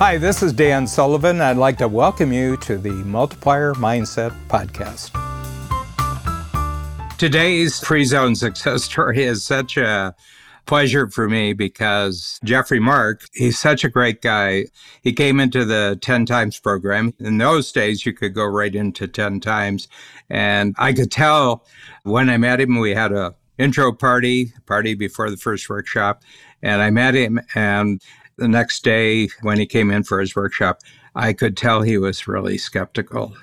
Hi, this is Dan Sullivan. I'd like to welcome you to the Multiplier Mindset Podcast. Today's Free zone success story is such a pleasure for me because Jeffrey Mark, he's such a great guy. He came into the 10 times program. In those days, you could go right into 10 times. And I could tell when I met him, we had a intro party, party before the first workshop. And I met him and the next day when he came in for his workshop, I could tell he was really skeptical.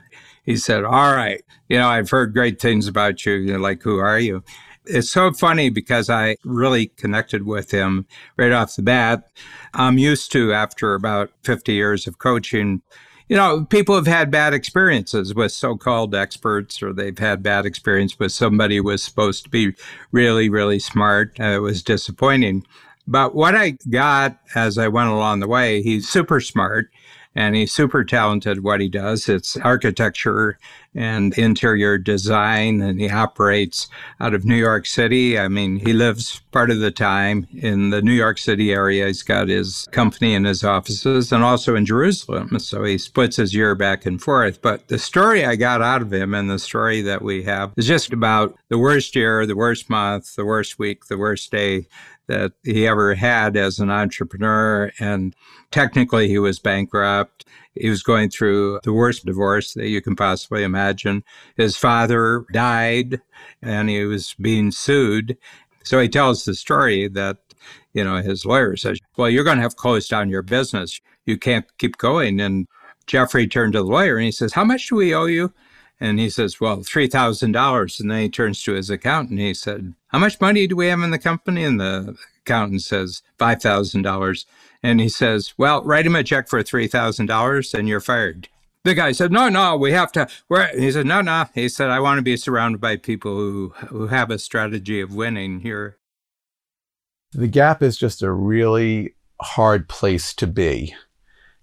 He said, All right, you know, I've heard great things about you. You're like, who are you? It's so funny because I really connected with him right off the bat. I'm used to, after about 50 years of coaching, you know, people have had bad experiences with so-called experts, or they've had bad experience with somebody who was supposed to be really, really smart. Uh, it was disappointing. But what I got as I went along the way, he's super smart and he's super talented what he does. It's architecture and interior design, and he operates out of New York City. I mean, he lives part of the time in the New York City area. He's got his company and his offices, and also in Jerusalem. So he splits his year back and forth. But the story I got out of him and the story that we have is just about the worst year, the worst month, the worst week, the worst day that he ever had as an entrepreneur. And technically, he was bankrupt. He was going through the worst divorce that you can possibly imagine. His father died and he was being sued. So he tells the story that, you know, his lawyer says, Well, you're going to have to close down your business. You can't keep going. And Jeffrey turned to the lawyer and he says, How much do we owe you? And he says, Well, $3,000. And then he turns to his accountant. He said, How much money do we have in the company? And the accountant says, $5,000. And he says, Well, write him a check for $3,000 and you're fired. The guy said, No, no, we have to. He said, No, no. He said, I want to be surrounded by people who, who have a strategy of winning here. The gap is just a really hard place to be.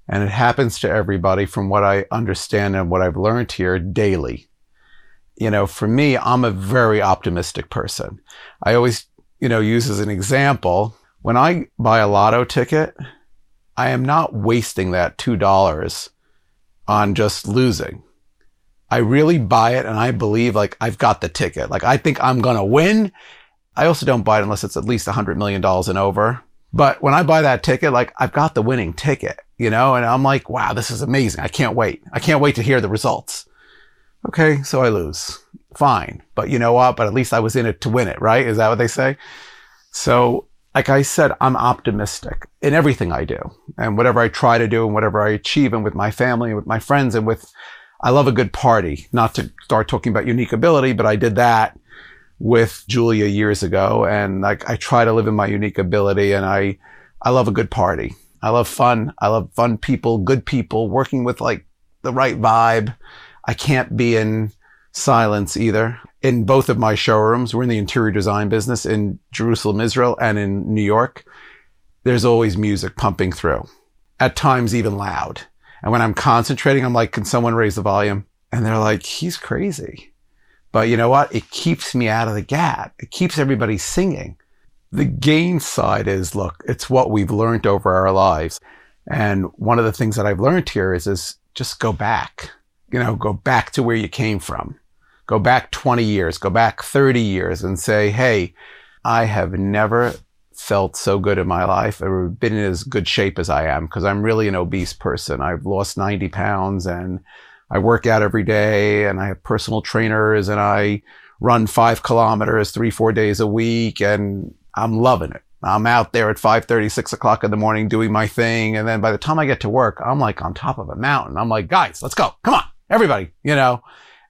And it happens to everybody from what I understand and what I've learned here daily. You know, for me, I'm a very optimistic person. I always, you know, use as an example, when I buy a lotto ticket, I am not wasting that $2 on just losing. I really buy it and I believe like I've got the ticket. Like I think I'm going to win. I also don't buy it unless it's at least a $100 million and over. But when I buy that ticket, like I've got the winning ticket you know, and I'm like, wow, this is amazing. I can't wait. I can't wait to hear the results. Okay, so I lose. Fine. But you know what? But at least I was in it to win it, right? Is that what they say? So, like I said, I'm optimistic in everything I do and whatever I try to do and whatever I achieve and with my family and with my friends and with, I love a good party. Not to start talking about unique ability, but I did that with Julia years ago. And like, I try to live in my unique ability and I, I love a good party. I love fun. I love fun people, good people, working with like the right vibe. I can't be in silence either. In both of my showrooms, we're in the interior design business in Jerusalem, Israel, and in New York. There's always music pumping through, at times even loud. And when I'm concentrating, I'm like, can someone raise the volume? And they're like, he's crazy. But you know what? It keeps me out of the gap. It keeps everybody singing. The gain side is look, it's what we've learned over our lives. And one of the things that I've learned here is, is just go back, you know, go back to where you came from. Go back 20 years, go back 30 years and say, Hey, I have never felt so good in my life or been in as good shape as I am because I'm really an obese person. I've lost 90 pounds and I work out every day and I have personal trainers and I run five kilometers three, four days a week. And I'm loving it. I'm out there at 5:30, 6 o'clock in the morning doing my thing. And then by the time I get to work, I'm like on top of a mountain. I'm like, guys, let's go. Come on, everybody, you know,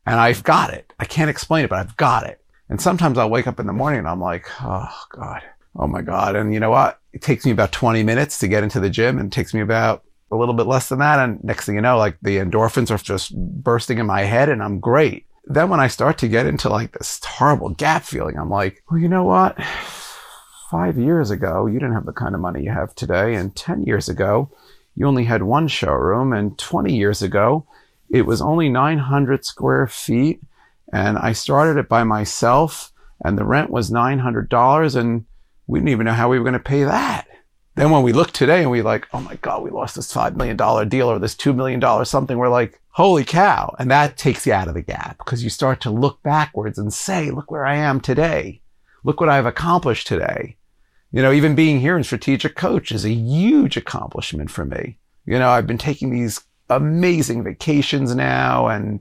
and I've got it. I can't explain it, but I've got it. And sometimes I'll wake up in the morning and I'm like, oh God, oh my God. And you know what? It takes me about 20 minutes to get into the gym and it takes me about a little bit less than that. And next thing you know, like the endorphins are just bursting in my head and I'm great. Then when I start to get into like this horrible gap feeling, I'm like, well, you know what? Five years ago, you didn't have the kind of money you have today. And 10 years ago, you only had one showroom. And 20 years ago, it was only 900 square feet. And I started it by myself, and the rent was $900. And we didn't even know how we were going to pay that. then when we look today and we're like, oh my God, we lost this $5 million deal or this $2 million something, we're like, holy cow. And that takes you out of the gap because you start to look backwards and say, look where I am today. Look what I've accomplished today. You know, even being here in strategic coach is a huge accomplishment for me. You know, I've been taking these amazing vacations now and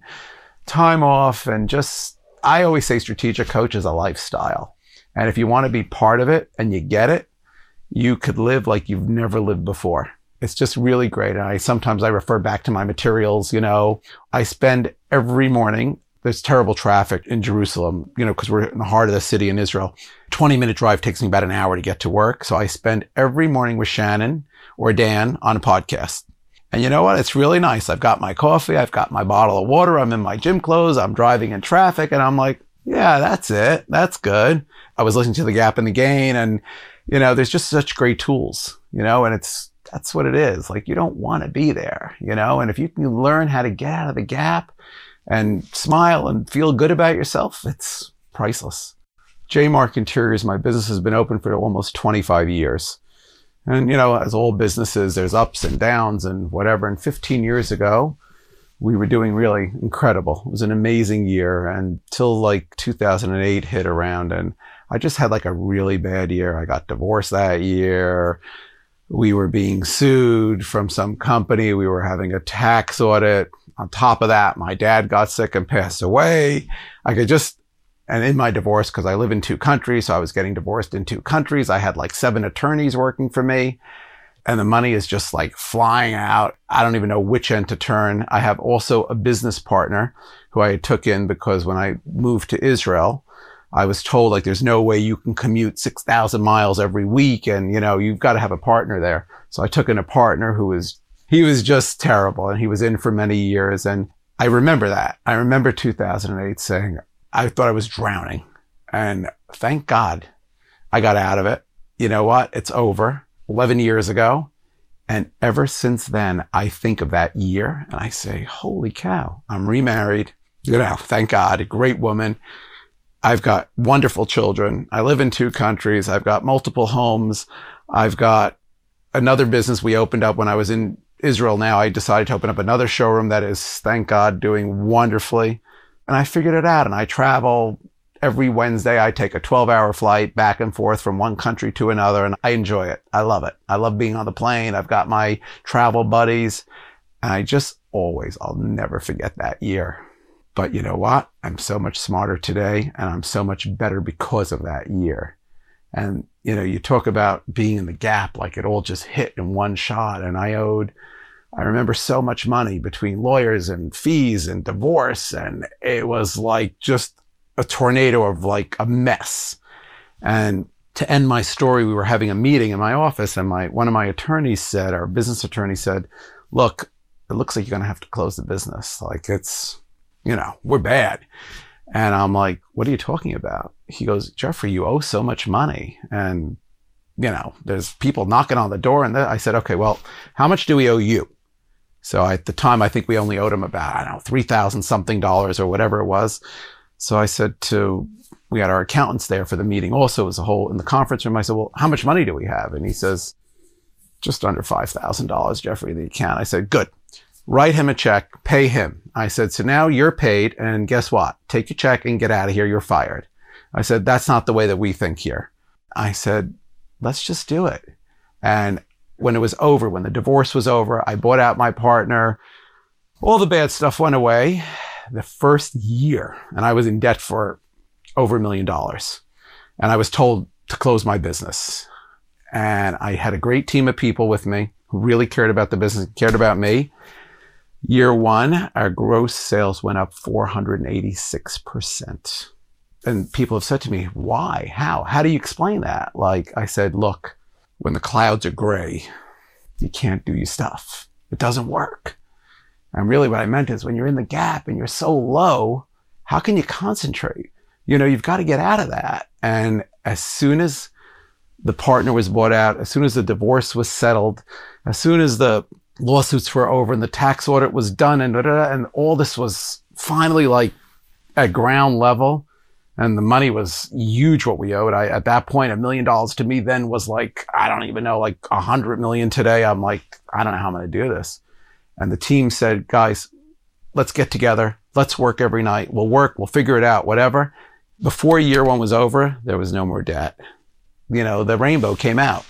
time off and just, I always say strategic coach is a lifestyle. And if you want to be part of it and you get it, you could live like you've never lived before. It's just really great. And I sometimes I refer back to my materials, you know, I spend every morning there's terrible traffic in Jerusalem, you know, because we're in the heart of the city in Israel. 20 minute drive takes me about an hour to get to work. So I spend every morning with Shannon or Dan on a podcast. And you know what? It's really nice. I've got my coffee. I've got my bottle of water. I'm in my gym clothes. I'm driving in traffic and I'm like, yeah, that's it. That's good. I was listening to the gap and the gain and you know, there's just such great tools, you know, and it's, that's what it is. Like you don't want to be there, you know, and if you can learn how to get out of the gap and smile and feel good about yourself, it's priceless. J Mark Interiors, my business has been open for almost 25 years. And, you know, as all businesses, there's ups and downs and whatever. And 15 years ago, we were doing really incredible. It was an amazing year until like 2008 hit around. And I just had like a really bad year. I got divorced that year. We were being sued from some company. We were having a tax audit. On top of that, my dad got sick and passed away. I could just, and in my divorce, because I live in two countries, so I was getting divorced in two countries. I had like seven attorneys working for me and the money is just like flying out. I don't even know which end to turn. I have also a business partner who I took in because when I moved to Israel, I was told like there's no way you can commute 6,000 miles every week and you know, you've got to have a partner there. So I took in a partner who was, he was just terrible and he was in for many years. And I remember that. I remember 2008 saying, I thought I was drowning and thank God I got out of it. You know what? It's over 11 years ago. And ever since then, I think of that year and I say, holy cow, I'm remarried. You know, thank God, a great woman. I've got wonderful children. I live in two countries. I've got multiple homes. I've got another business we opened up when I was in Israel now. I decided to open up another showroom that is, thank God, doing wonderfully. And I figured it out and I travel every Wednesday. I take a 12 hour flight back and forth from one country to another and I enjoy it. I love it. I love being on the plane. I've got my travel buddies and I just always, I'll never forget that year. But you know what? I'm so much smarter today and I'm so much better because of that year. And, you know, you talk about being in the gap, like it all just hit in one shot. And I owed, I remember so much money between lawyers and fees and divorce. And it was like just a tornado of like a mess. And to end my story, we were having a meeting in my office and my, one of my attorneys said, our business attorney said, look, it looks like you're going to have to close the business. Like it's, you know, we're bad. And I'm like, what are you talking about? He goes, Jeffrey, you owe so much money. And, you know, there's people knocking on the door. And I said, okay, well, how much do we owe you? So at the time, I think we only owed him about, I don't know, 3000 something dollars or whatever it was. So I said to, we had our accountants there for the meeting also as a whole in the conference room. I said, well, how much money do we have? And he says, just under $5,000, Jeffrey, the account. I said, good write him a check, pay him. I said, so now you're paid and guess what? Take your check and get out of here. You're fired. I said, that's not the way that we think here. I said, let's just do it. And when it was over, when the divorce was over, I bought out my partner. All the bad stuff went away. The first year, and I was in debt for over a million dollars. And I was told to close my business. And I had a great team of people with me who really cared about the business, cared about me. Year one, our gross sales went up 486%. And people have said to me, why? How? How do you explain that? Like I said, look, when the clouds are gray, you can't do your stuff. It doesn't work. And really what I meant is when you're in the gap and you're so low, how can you concentrate? You know, you've got to get out of that. And as soon as the partner was bought out, as soon as the divorce was settled, as soon as the lawsuits were over and the tax audit was done and, and all this was finally like at ground level, and the money was huge what we owed. I, at that point, a million dollars to me then was like, I don't even know, like a hundred million today. I'm like, I don't know how I'm going to do this. And the team said, guys, let's get together. Let's work every night. We'll work. We'll figure it out, whatever. Before year one was over, there was no more debt. You know, the rainbow came out.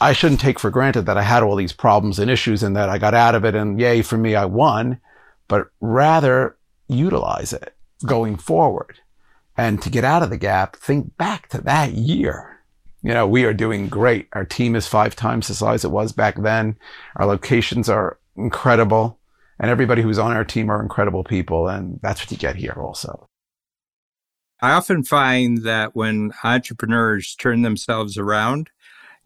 I shouldn't take for granted that I had all these problems and issues and that I got out of it and yay for me, I won, but rather utilize it going forward and to get out of the gap, think back to that year. You know, we are doing great. Our team is five times the size it was back then. Our locations are incredible. And everybody who's on our team are incredible people. And that's what you get here also. I often find that when entrepreneurs turn themselves around,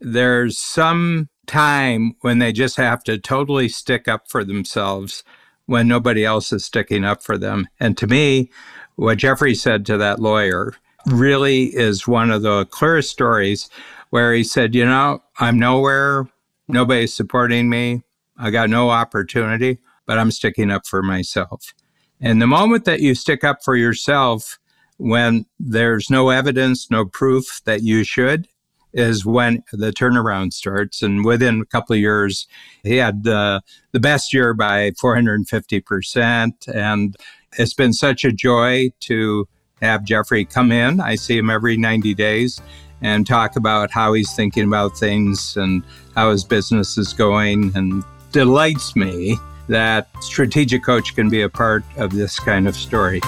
there's some time when they just have to totally stick up for themselves when nobody else is sticking up for them. And to me, what Jeffrey said to that lawyer really is one of the clearest stories where he said, You know, I'm nowhere, nobody's supporting me, I got no opportunity, but I'm sticking up for myself. And the moment that you stick up for yourself when there's no evidence, no proof that you should, is when the turnaround starts. And within a couple of years, he had the, the best year by 450%. And it's been such a joy to have Jeffrey come in. I see him every 90 days and talk about how he's thinking about things and how his business is going and delights me that strategic coach can be a part of this kind of story.